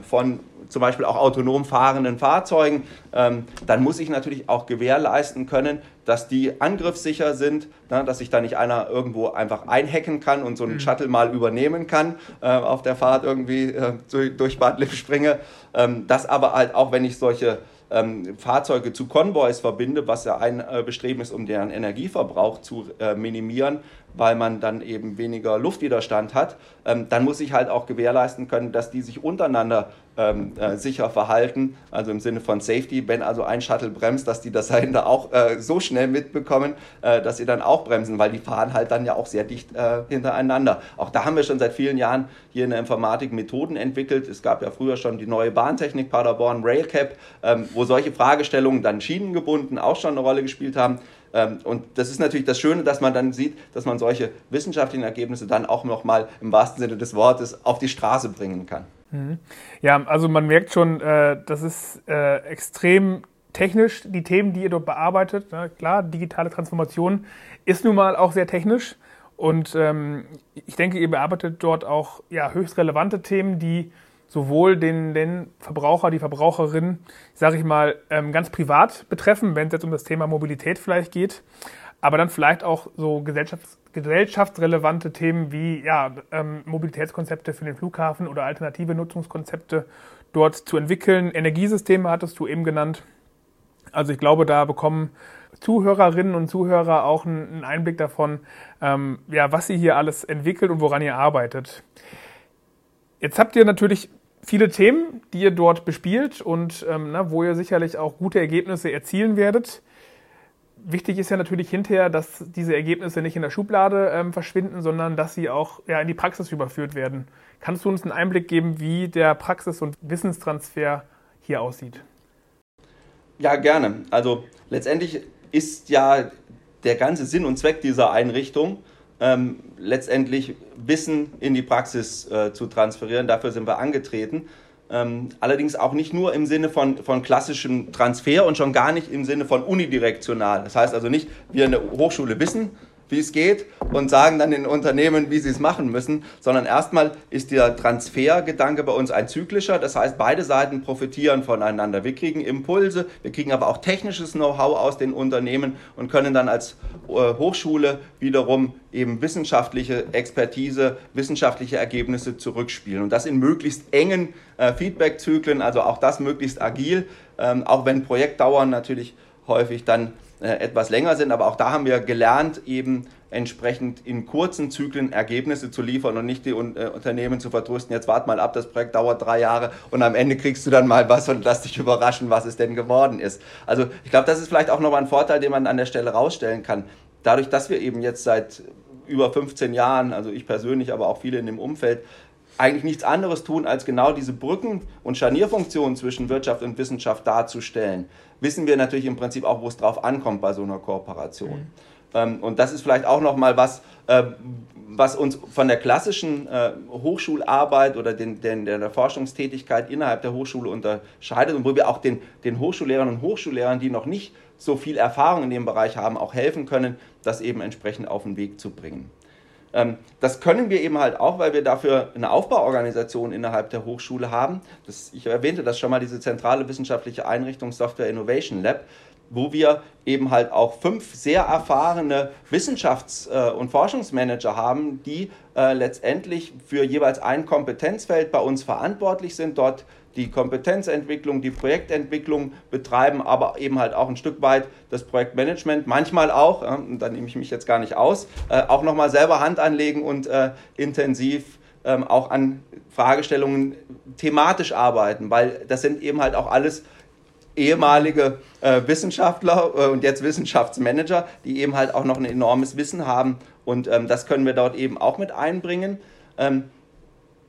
von zum Beispiel auch autonom fahrenden Fahrzeugen, ähm, dann muss ich natürlich auch gewährleisten können, dass die angriffssicher sind, ne, dass sich da nicht einer irgendwo einfach einhacken kann und so einen mhm. Shuttle mal übernehmen kann, äh, auf der Fahrt irgendwie äh, durch Bad Lipp springe. Ähm, dass aber halt auch, wenn ich solche ähm, Fahrzeuge zu Konvois verbinde, was ja ein äh, Bestreben ist, um deren Energieverbrauch zu minimieren, weil man dann eben weniger Luftwiderstand hat, ähm, dann muss ich halt auch gewährleisten können, dass die sich untereinander ähm, äh, sicher verhalten, also im Sinne von Safety, wenn also ein Shuttle bremst, dass die das dahinter auch äh, so schnell mitbekommen, äh, dass sie dann auch bremsen, weil die fahren halt dann ja auch sehr dicht äh, hintereinander. Auch da haben wir schon seit vielen Jahren hier in der Informatik Methoden entwickelt. Es gab ja früher schon die neue Bahntechnik Paderborn Railcap, ähm, wo solche Fragestellungen dann schienengebunden auch schon eine Rolle gespielt haben. Ähm, und das ist natürlich das Schöne, dass man dann sieht, dass man solche wissenschaftlichen Ergebnisse dann auch nochmal im wahrsten Sinne des Wortes auf die Straße bringen kann. Mhm. Ja, also man merkt schon, äh, das ist äh, extrem technisch, die Themen, die ihr dort bearbeitet. Klar, digitale Transformation ist nun mal auch sehr technisch. Und ähm, ich denke, ihr bearbeitet dort auch ja, höchst relevante Themen, die sowohl den, den Verbraucher, die Verbraucherin, sage ich mal, ähm, ganz privat betreffen, wenn es jetzt um das Thema Mobilität vielleicht geht, aber dann vielleicht auch so gesellschafts gesellschaftsrelevante Themen wie ja, ähm, Mobilitätskonzepte für den Flughafen oder alternative Nutzungskonzepte dort zu entwickeln. Energiesysteme hattest du eben genannt. Also ich glaube, da bekommen Zuhörerinnen und Zuhörer auch einen Einblick davon, ähm, ja, was sie hier alles entwickelt und woran ihr arbeitet. Jetzt habt ihr natürlich viele Themen, die ihr dort bespielt und ähm, na, wo ihr sicherlich auch gute Ergebnisse erzielen werdet. Wichtig ist ja natürlich hinterher, dass diese Ergebnisse nicht in der Schublade ähm, verschwinden, sondern dass sie auch ja, in die Praxis überführt werden. Kannst du uns einen Einblick geben, wie der Praxis- und Wissenstransfer hier aussieht? Ja, gerne. Also letztendlich ist ja der ganze Sinn und Zweck dieser Einrichtung, ähm, letztendlich Wissen in die Praxis äh, zu transferieren. Dafür sind wir angetreten. Ähm, allerdings auch nicht nur im Sinne von, von klassischem Transfer und schon gar nicht im Sinne von unidirektional. Das heißt also nicht, wir eine Hochschule wissen, wie es geht und sagen dann den Unternehmen, wie sie es machen müssen, sondern erstmal ist der Transfergedanke bei uns ein zyklischer. Das heißt, beide Seiten profitieren voneinander. Wir kriegen Impulse, wir kriegen aber auch technisches Know-how aus den Unternehmen und können dann als äh, Hochschule wiederum eben wissenschaftliche Expertise, wissenschaftliche Ergebnisse zurückspielen. Und das in möglichst engen äh, Feedback-Zyklen, also auch das möglichst agil, ähm, auch wenn Projektdauern natürlich häufig dann etwas länger sind. Aber auch da haben wir gelernt, eben entsprechend in kurzen Zyklen Ergebnisse zu liefern und nicht die äh, Unternehmen zu vertrösten, jetzt wart mal ab, das Projekt dauert drei Jahre und am Ende kriegst du dann mal was und lass dich überraschen, was es denn geworden ist. Also ich glaube, das ist vielleicht auch nochmal ein Vorteil, den man an der Stelle rausstellen kann. Dadurch, dass wir eben jetzt seit über 15 Jahren, also ich persönlich, aber auch viele in dem Umfeld, eigentlich nichts anderes tun, als genau diese Brücken- und Scharnierfunktionen zwischen Wirtschaft und Wissenschaft darzustellen, wissen wir natürlich im Prinzip auch, wo es drauf ankommt bei so einer Kooperation. Mhm. Ähm, und das ist vielleicht auch nochmal was, äh, was uns von der klassischen äh, Hochschularbeit oder den, den, der Forschungstätigkeit innerhalb der Hochschule unterscheidet und wo wir auch den, den Hochschullehrern und Hochschullehrern, die noch nicht so viel Erfahrung in dem Bereich haben, auch helfen können, das eben entsprechend auf den Weg zu bringen. Ähm, das können wir eben halt auch, weil wir dafür eine Aufbauorganisation innerhalb der Hochschule haben. Das, ich erwähnte das schon mal, diese zentrale wissenschaftliche Einrichtung Software Innovation Lab, wo wir eben halt auch fünf sehr erfahrene Wissenschafts- äh, und Forschungsmanager haben, die äh, letztendlich für jeweils ein Kompetenzfeld bei uns verantwortlich sind, dort die Kompetenzentwicklung, die Projektentwicklung betreiben, aber eben halt auch ein Stück weit das Projektmanagement, manchmal auch, äh, da nehme ich mich jetzt gar nicht aus, äh, auch nochmal selber Hand anlegen und äh, intensiv ähm, auch an Fragestellungen thematisch arbeiten, weil das sind eben halt auch alles ehemalige äh, Wissenschaftler äh, und jetzt Wissenschaftsmanager, die eben halt auch noch ein enormes Wissen haben und ähm, das können wir dort eben auch mit einbringen. Ähm,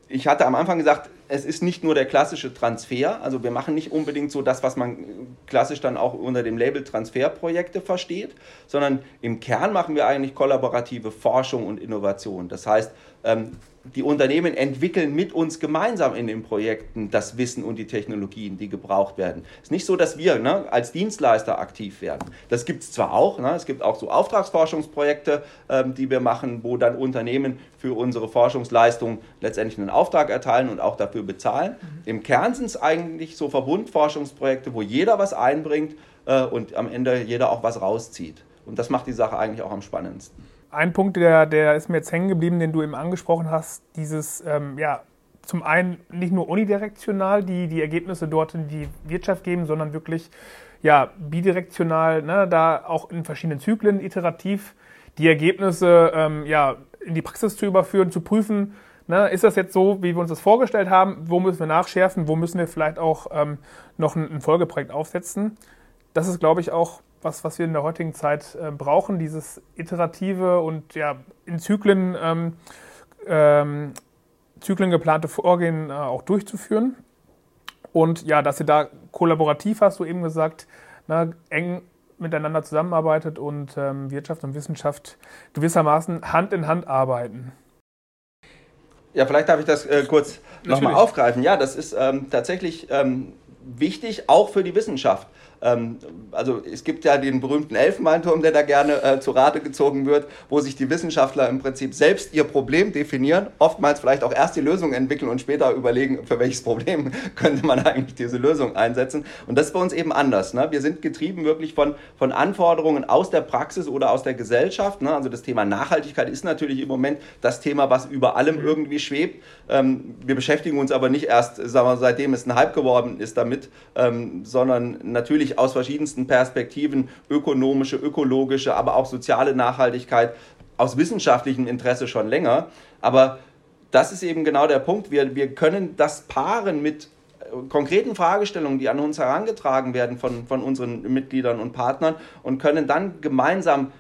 ich hatte am Anfang gesagt, es ist nicht nur der klassische Transfer, also wir machen nicht unbedingt so das, was man klassisch dann auch unter dem Label Transferprojekte versteht, sondern im Kern machen wir eigentlich kollaborative Forschung und Innovation. Das heißt, die Unternehmen entwickeln mit uns gemeinsam in den Projekten das Wissen und die Technologien, die gebraucht werden. Es ist nicht so, dass wir ne, als Dienstleister aktiv werden. Das gibt es zwar auch, ne, es gibt auch so Auftragsforschungsprojekte, ähm, die wir machen, wo dann Unternehmen für unsere Forschungsleistung letztendlich einen Auftrag erteilen und auch dafür bezahlen. Mhm. Im Kern sind es eigentlich so Verbundforschungsprojekte, wo jeder was einbringt äh, und am Ende jeder auch was rauszieht. Und das macht die Sache eigentlich auch am spannendsten ein Punkt, der, der ist mir jetzt hängen geblieben, den du eben angesprochen hast, dieses, ähm, ja, zum einen nicht nur unidirektional die, die Ergebnisse dort in die Wirtschaft geben, sondern wirklich ja, bidirektional, ne, da auch in verschiedenen Zyklen iterativ die Ergebnisse ähm, ja, in die Praxis zu überführen, zu prüfen, ne, ist das jetzt so, wie wir uns das vorgestellt haben, wo müssen wir nachschärfen, wo müssen wir vielleicht auch ähm, noch ein, ein Folgeprojekt aufsetzen. Das ist, glaube ich, auch was, was wir in der heutigen Zeit äh, brauchen, dieses iterative und ja, in Zyklen, ähm, ähm, Zyklen geplante Vorgehen äh, auch durchzuführen. Und ja, dass ihr da kollaborativ, hast du eben gesagt, na, eng miteinander zusammenarbeitet und ähm, Wirtschaft und Wissenschaft gewissermaßen Hand in Hand arbeiten. Ja, vielleicht darf ich das äh, kurz nochmal aufgreifen. Ja, das ist ähm, tatsächlich ähm, wichtig, auch für die Wissenschaft. Ähm, also es gibt ja den berühmten Elfenbeinturm, der da gerne äh, zu Rate gezogen wird, wo sich die Wissenschaftler im Prinzip selbst ihr Problem definieren, oftmals vielleicht auch erst die Lösung entwickeln und später überlegen, für welches Problem könnte man eigentlich diese Lösung einsetzen. Und das ist bei uns eben anders. Ne? Wir sind getrieben wirklich von, von Anforderungen aus der Praxis oder aus der Gesellschaft. Ne? Also das Thema Nachhaltigkeit ist natürlich im Moment das Thema, was über allem mhm. irgendwie schwebt. Ähm, wir beschäftigen uns aber nicht erst, sagen wir, seitdem es ein Hype geworden ist damit, ähm, sondern natürlich aus verschiedensten Perspektiven, ökonomische, ökologische, aber auch soziale Nachhaltigkeit, aus wissenschaftlichem Interesse schon länger. Aber das ist eben genau der Punkt. Wir, wir können das paaren mit äh, konkreten Fragestellungen, die an uns herangetragen werden von, von unseren Mitgliedern und Partnern und können dann gemeinsam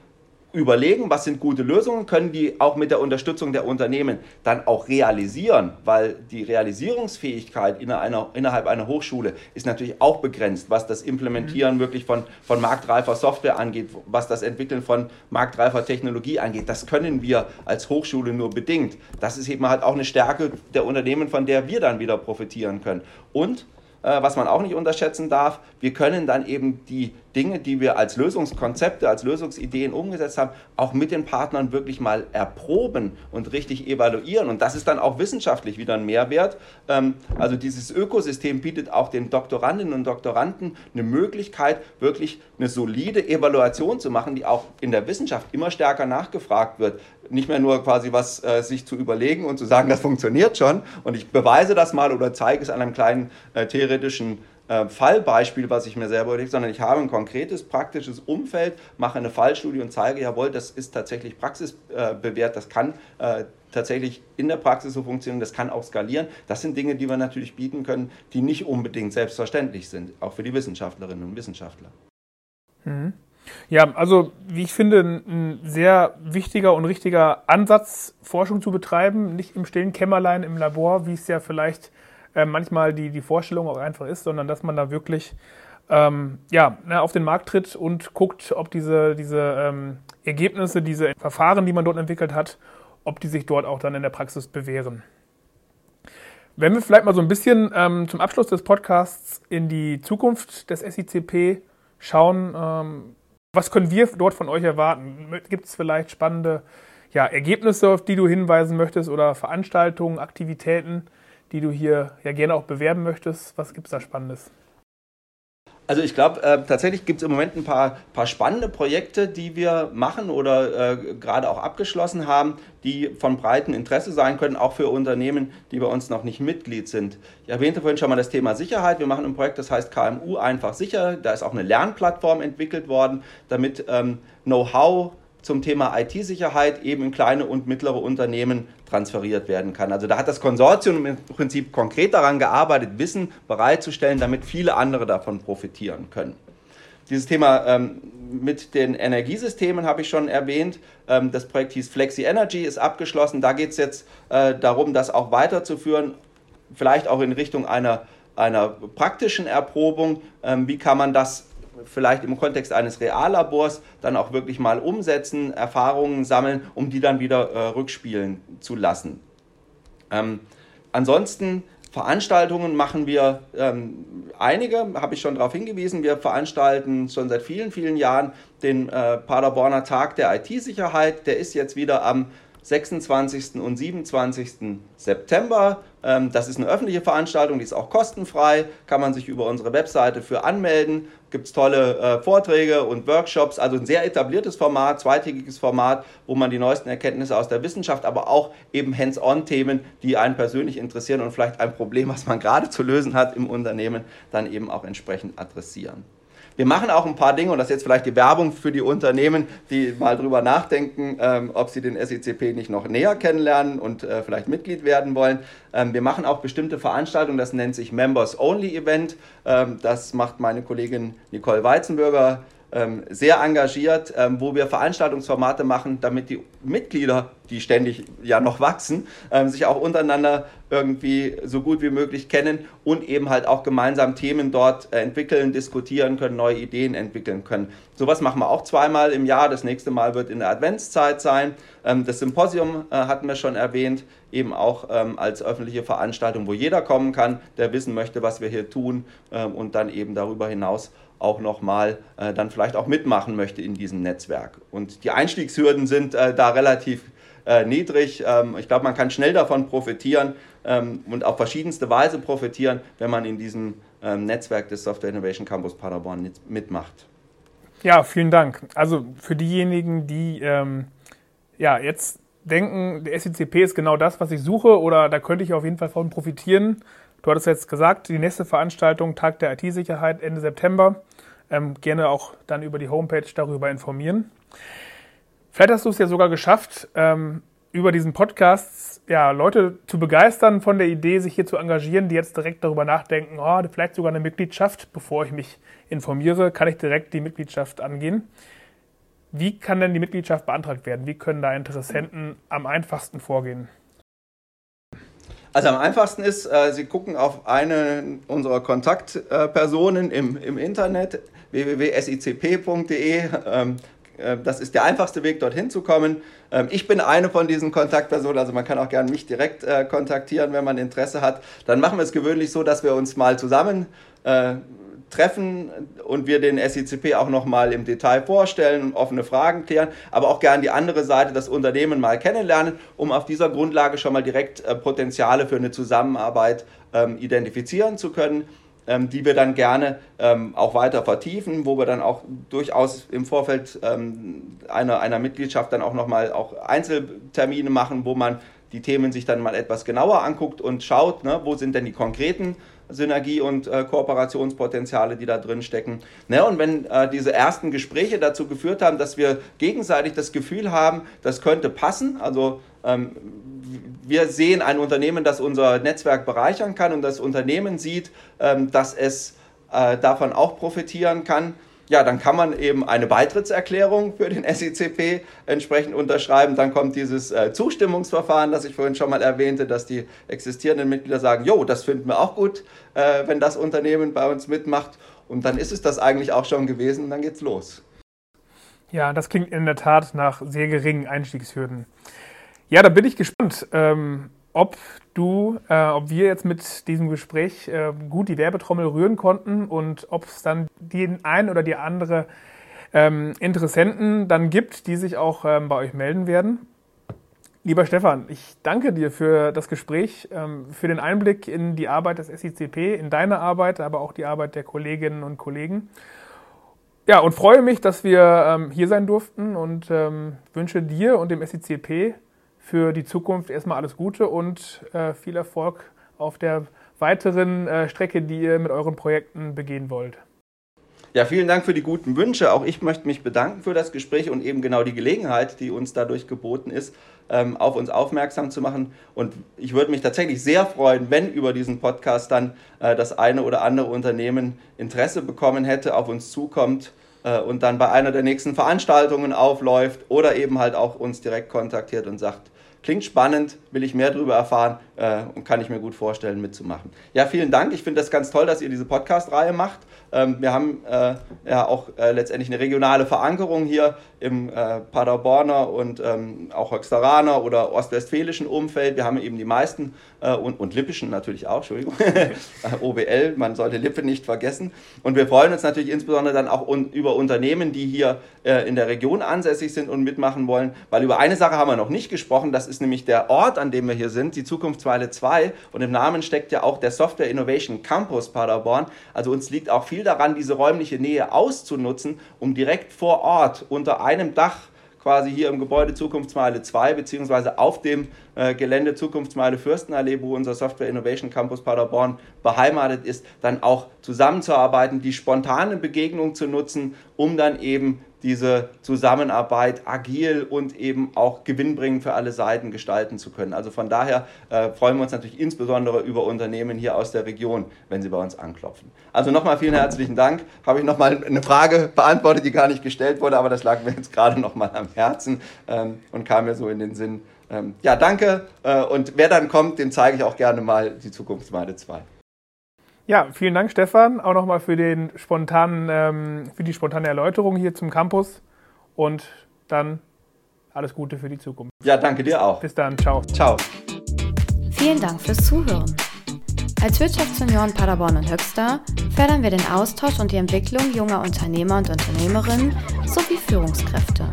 überlegen, was sind gute Lösungen, können die auch mit der Unterstützung der Unternehmen dann auch realisieren, weil die Realisierungsfähigkeit innerhalb einer Hochschule ist natürlich auch begrenzt, was das Implementieren mhm. wirklich von, von marktreifer Software angeht, was das Entwickeln von marktreifer Technologie angeht. Das können wir als Hochschule nur bedingt. Das ist eben halt auch eine Stärke der Unternehmen, von der wir dann wieder profitieren können. Und äh, was man auch nicht unterschätzen darf, wir können dann eben die Dinge, die wir als Lösungskonzepte, als Lösungsideen umgesetzt haben, auch mit den Partnern wirklich mal erproben und richtig evaluieren. Und das ist dann auch wissenschaftlich wieder ein Mehrwert. Ähm, also dieses Ökosystem bietet auch den Doktorandinnen und Doktoranden eine Möglichkeit, wirklich eine solide Evaluation zu machen, die auch in der Wissenschaft immer stärker nachgefragt wird. Nicht mehr nur quasi was äh, sich zu überlegen und zu sagen, das funktioniert schon und ich beweise das mal oder zeige es an einem kleinen äh, theoretischen äh, Fallbeispiel, was ich mir selber überlege, sondern ich habe ein konkretes, praktisches Umfeld, mache eine Fallstudie und zeige, jawohl, das ist tatsächlich praxisbewährt, das kann äh, tatsächlich in der Praxis so funktionieren, das kann auch skalieren. Das sind Dinge, die wir natürlich bieten können, die nicht unbedingt selbstverständlich sind, auch für die Wissenschaftlerinnen und Wissenschaftler. Mhm. Ja, also wie ich finde, ein sehr wichtiger und richtiger Ansatz, Forschung zu betreiben, nicht im stillen Kämmerlein im Labor, wie es ja vielleicht äh, manchmal die, die Vorstellung auch einfach ist, sondern dass man da wirklich ähm, ja, ne, auf den Markt tritt und guckt, ob diese, diese ähm, Ergebnisse, diese Verfahren, die man dort entwickelt hat, ob die sich dort auch dann in der Praxis bewähren. Wenn wir vielleicht mal so ein bisschen ähm, zum Abschluss des Podcasts in die Zukunft des SICP schauen, ähm, was können wir dort von euch erwarten? Gibt es vielleicht spannende ja, Ergebnisse, auf die du hinweisen möchtest oder Veranstaltungen, Aktivitäten, die du hier ja gerne auch bewerben möchtest? Was gibt es da Spannendes? Also ich glaube, äh, tatsächlich gibt es im Moment ein paar, paar spannende Projekte, die wir machen oder äh, gerade auch abgeschlossen haben, die von breitem Interesse sein können, auch für Unternehmen, die bei uns noch nicht Mitglied sind. Ich erwähnte vorhin schon mal das Thema Sicherheit. Wir machen ein Projekt, das heißt KMU einfach sicher. Da ist auch eine Lernplattform entwickelt worden, damit ähm, Know-how zum Thema IT-Sicherheit eben in kleine und mittlere Unternehmen transferiert werden kann. Also da hat das Konsortium im Prinzip konkret daran gearbeitet, Wissen bereitzustellen, damit viele andere davon profitieren können. Dieses Thema ähm, mit den Energiesystemen habe ich schon erwähnt. Ähm, das Projekt hieß Flexi Energy, ist abgeschlossen. Da geht es jetzt äh, darum, das auch weiterzuführen, vielleicht auch in Richtung einer, einer praktischen Erprobung. Ähm, wie kann man das vielleicht im Kontext eines Reallabors dann auch wirklich mal umsetzen, Erfahrungen sammeln, um die dann wieder äh, rückspielen zu lassen. Ähm, ansonsten Veranstaltungen machen wir ähm, einige, habe ich schon darauf hingewiesen. Wir veranstalten schon seit vielen, vielen Jahren den äh, Paderborner Tag der IT-Sicherheit. Der ist jetzt wieder am 26. und 27. September. Ähm, das ist eine öffentliche Veranstaltung, die ist auch kostenfrei, kann man sich über unsere Webseite für anmelden. Gibt es tolle äh, Vorträge und Workshops, also ein sehr etabliertes Format, zweitägiges Format, wo man die neuesten Erkenntnisse aus der Wissenschaft, aber auch eben Hands-on-Themen, die einen persönlich interessieren und vielleicht ein Problem, was man gerade zu lösen hat im Unternehmen, dann eben auch entsprechend adressieren. Wir machen auch ein paar Dinge, und das ist jetzt vielleicht die Werbung für die Unternehmen, die mal drüber nachdenken, ähm, ob sie den SECP nicht noch näher kennenlernen und äh, vielleicht Mitglied werden wollen. Ähm, wir machen auch bestimmte Veranstaltungen, das nennt sich Members Only Event. Ähm, das macht meine Kollegin Nicole Weizenbürger sehr engagiert, ähm, wo wir Veranstaltungsformate machen, damit die Mitglieder, die ständig ja noch wachsen, ähm, sich auch untereinander irgendwie so gut wie möglich kennen und eben halt auch gemeinsam Themen dort äh, entwickeln, diskutieren können, neue Ideen entwickeln können. Sowas machen wir auch zweimal im Jahr. Das nächste Mal wird in der Adventszeit sein. Das Symposium äh, hatten wir schon erwähnt, eben auch als öffentliche Veranstaltung, wo jeder kommen kann, der wissen möchte, was wir hier tun und dann eben darüber hinaus auch nochmal äh, dann vielleicht auch mitmachen möchte in diesem Netzwerk. Und die Einstiegshürden sind äh, da relativ äh, niedrig. Ähm, ich glaube, man kann schnell davon profitieren ähm, und auf verschiedenste Weise profitieren, wenn man in diesem ähm, Netzwerk des Software Innovation Campus Paderborn mitmacht. Ja, vielen Dank. Also für diejenigen, die ähm, ja, jetzt denken, der SCCP ist genau das, was ich suche oder da könnte ich auf jeden Fall von profitieren. Du hattest jetzt gesagt, die nächste Veranstaltung, Tag der IT-Sicherheit, Ende September. Ähm, gerne auch dann über die Homepage darüber informieren. Vielleicht hast du es ja sogar geschafft, ähm, über diesen Podcast ja, Leute zu begeistern von der Idee, sich hier zu engagieren, die jetzt direkt darüber nachdenken, oh, vielleicht sogar eine Mitgliedschaft, bevor ich mich informiere, kann ich direkt die Mitgliedschaft angehen. Wie kann denn die Mitgliedschaft beantragt werden? Wie können da Interessenten am einfachsten vorgehen? Also am einfachsten ist, äh, Sie gucken auf eine unserer Kontaktpersonen im, im Internet, www.sicp.de. Ähm, äh, das ist der einfachste Weg, dorthin zu kommen. Ähm, ich bin eine von diesen Kontaktpersonen, also man kann auch gerne mich direkt äh, kontaktieren, wenn man Interesse hat. Dann machen wir es gewöhnlich so, dass wir uns mal zusammen äh, treffen und wir den SICP auch nochmal im Detail vorstellen und offene Fragen klären, aber auch gerne die andere Seite, das Unternehmen mal kennenlernen, um auf dieser Grundlage schon mal direkt Potenziale für eine Zusammenarbeit ähm, identifizieren zu können ähm, die wir dann gerne ähm, auch weiter vertiefen, wo wir dann auch durchaus im Vorfeld ähm, einer, einer Mitgliedschaft dann auch nochmal auch Einzeltermine machen, wo man die Themen sich dann mal etwas genauer anguckt und schaut, ne, wo sind denn die konkreten Synergie- und äh, Kooperationspotenziale, die da drin stecken. Ne, und wenn äh, diese ersten Gespräche dazu geführt haben, dass wir gegenseitig das Gefühl haben, das könnte passen, also ähm, wir sehen ein Unternehmen, das unser Netzwerk bereichern kann und das Unternehmen sieht, ähm, dass es äh, davon auch profitieren kann, ja, dann kann man eben eine Beitrittserklärung für den SICP entsprechend unterschreiben. Dann kommt dieses äh, Zustimmungsverfahren, das ich vorhin schon mal erwähnte, dass die existierenden Mitglieder sagen, jo, das finden wir auch gut, äh, wenn das Unternehmen bei uns mitmacht. Und dann ist es das eigentlich auch schon gewesen und dann geht's los. Ja, das klingt in der Tat nach sehr geringen Einstiegshürden. Ja, da bin ich gespannt, ähm, ob du, äh, ob wir jetzt mit diesem Gespräch äh, gut die Werbetrommel rühren konnten und ob es dann den einen oder die andere ähm, Interessenten dann gibt, die sich auch ähm, bei euch melden werden. Lieber Stefan, ich danke dir für das Gespräch, ähm, für den Einblick in die Arbeit des SICP, in deine Arbeit, aber auch die Arbeit der Kolleginnen und Kollegen. Ja, und freue mich, dass wir ähm, hier sein durften und ähm, wünsche dir und dem SICP für die Zukunft erstmal alles Gute und äh, viel Erfolg auf der weiteren äh, Strecke, die ihr mit euren Projekten begehen wollt. Ja, vielen Dank für die guten Wünsche. Auch ich möchte mich bedanken für das Gespräch und eben genau die Gelegenheit, die uns dadurch geboten ist, ähm, auf uns aufmerksam zu machen. Und ich würde mich tatsächlich sehr freuen, wenn über diesen Podcast dann äh, das eine oder andere Unternehmen Interesse bekommen hätte, auf uns zukommt äh, und dann bei einer der nächsten Veranstaltungen aufläuft oder eben halt auch uns direkt kontaktiert und sagt, Klingt spannend, will ich mehr darüber erfahren äh, und kann ich mir gut vorstellen, mitzumachen. Ja, vielen Dank. Ich finde das ganz toll, dass ihr diese Podcast-Reihe macht. Ähm, wir haben äh, ja auch äh, letztendlich eine regionale Verankerung hier im äh, Paderborner und ähm, auch Höxteraner oder ostwestfälischen Umfeld. Wir haben eben die meisten äh, und, und lippischen natürlich auch, Entschuldigung, OBL, man sollte Lippe nicht vergessen. Und wir freuen uns natürlich insbesondere dann auch un über Unternehmen, die hier äh, in der Region ansässig sind und mitmachen wollen, weil über eine Sache haben wir noch nicht gesprochen, das ist ist nämlich der Ort, an dem wir hier sind, die Zukunftsweile 2. Und im Namen steckt ja auch der Software Innovation Campus Paderborn. Also uns liegt auch viel daran, diese räumliche Nähe auszunutzen, um direkt vor Ort unter einem Dach quasi hier im Gebäude Zukunftsmeile 2 beziehungsweise auf dem äh, Gelände Zukunftsmeile Fürstenallee, wo unser Software Innovation Campus Paderborn beheimatet ist, dann auch zusammenzuarbeiten, die spontane Begegnung zu nutzen, um dann eben diese Zusammenarbeit agil und eben auch gewinnbringend für alle Seiten gestalten zu können. Also von daher äh, freuen wir uns natürlich insbesondere über Unternehmen hier aus der Region, wenn sie bei uns anklopfen. Also nochmal vielen herzlichen Dank. Habe ich nochmal eine Frage beantwortet, die gar nicht gestellt wurde, aber das lag mir jetzt gerade nochmal am Herzen ähm, und kam mir so in den Sinn. Ähm, ja, danke. Äh, und wer dann kommt, dem zeige ich auch gerne mal die Zukunftsmeile 2. Ja, vielen Dank, Stefan, auch nochmal für, den spontanen, ähm, für die spontane Erläuterung hier zum Campus und dann alles Gute für die Zukunft. Ja, danke dir auch. Bis dann, ciao. Ciao. Vielen Dank fürs Zuhören. Als Wirtschaftsunion Paderborn und Höxter fördern wir den Austausch und die Entwicklung junger Unternehmer und Unternehmerinnen sowie Führungskräfte.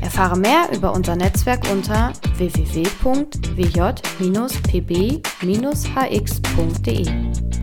Erfahre mehr über unser Netzwerk unter www.wj-pb-hx.de.